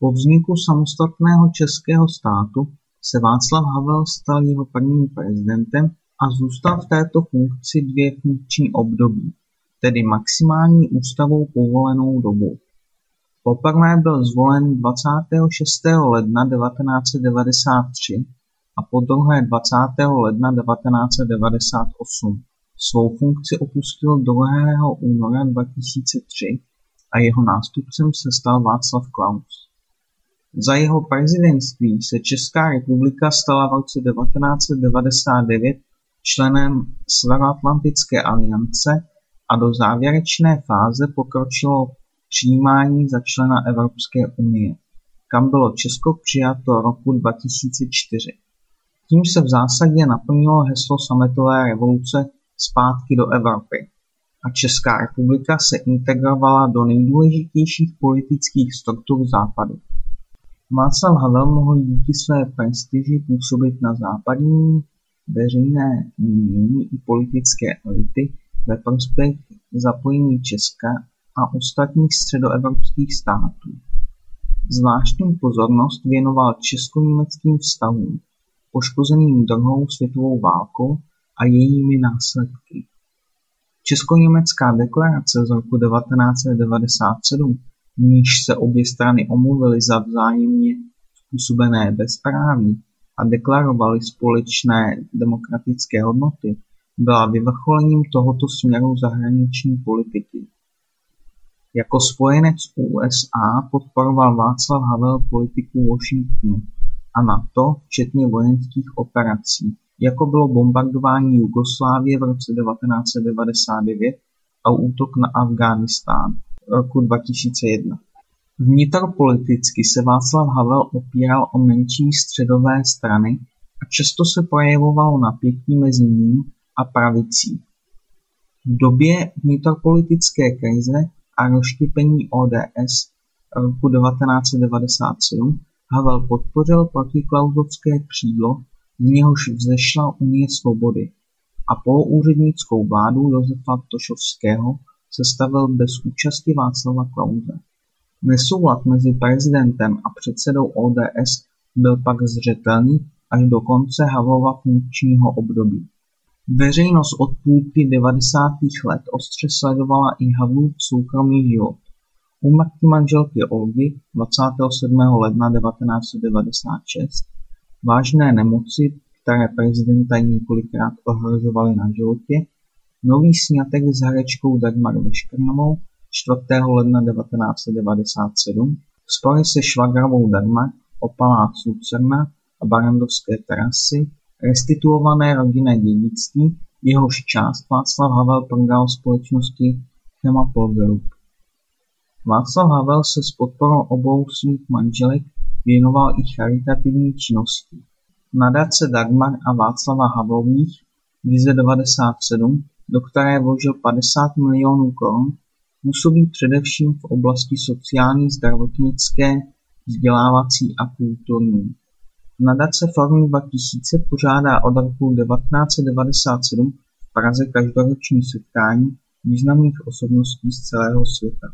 Po vzniku samostatného českého státu se Václav Havel stal jeho prvním prezidentem a zůstal v této funkci dvě funkční období, tedy maximální ústavou povolenou dobu. Poprvé byl zvolen 26. ledna 1993 a podruhé 20. ledna 1998. Svou funkci opustil 2. února 2003 a jeho nástupcem se stal Václav Klaus. Za jeho prezidentství se Česká republika stala v roce 1999 členem Severoatlantické aliance a do závěrečné fáze pokročilo přijímání za člena Evropské unie, kam bylo Česko přijato roku 2004. Tím se v zásadě naplnilo heslo sametové revoluce zpátky do Evropy a Česká republika se integrovala do nejdůležitějších politických struktur západu. Václav Havel mohl díky své prestiži působit na západní veřejné mínění i politické elity ve prospěch zapojení Česka a ostatních středoevropských států. Zvláštní pozornost věnoval česko-německým vztahům, poškozeným druhou světovou válkou a jejími následky. Česko-německá deklarace z roku 1997, níž se obě strany omluvily za vzájemně způsobené bezpráví a deklarovaly společné demokratické hodnoty, byla vyvrcholením tohoto směru zahraniční politiky. Jako spojenec USA podporoval Václav Havel politiku Washingtonu a NATO včetně vojenských operací, jako bylo bombardování Jugoslávie v roce 1999 a útok na Afghánistán roku 2001. Vnitropoliticky se Václav Havel opíral o menší středové strany a často se projevovalo napětí mezi ním a pravicí. V době vnitropolitické krize a rozštěpení ODS roku 1997 Havel podpořil protiklauzovské křídlo, z něhož vzešla Unie svobody, a poloúřednickou vládu Josefa Tošovského sestavil bez účasti Václava Klause. Nesoulad mezi prezidentem a předsedou ODS byl pak zřetelný až do konce Havlova funkčního období. Veřejnost od půlky devadesátých let ostře sledovala i Havlův soukromý život. Úmrtí manželky Olgy 27. ledna 1996, vážné nemoci, které prezidenta několikrát ohrožovaly na životě, nový sňatek s herečkou Dagmar Veškrnovou 4. ledna 1997, spory se švagrovou Dagmar o palácu Lucerna a barandovské terasy, restituované rodinné dědictví, jehož část Václav Havel prodal společnosti Chemapol Group. Václav Havel se s podporou obou svých manželek věnoval i charitativní činnosti. Nadace Dagmar a Václava Havlových Vize 97, do které vložil 50 milionů korun, působí především v oblasti sociální, zdravotnické, vzdělávací a kulturní. Nadace Forum 2000 pořádá od roku 1997 v Praze každoroční setkání významných osobností z celého světa.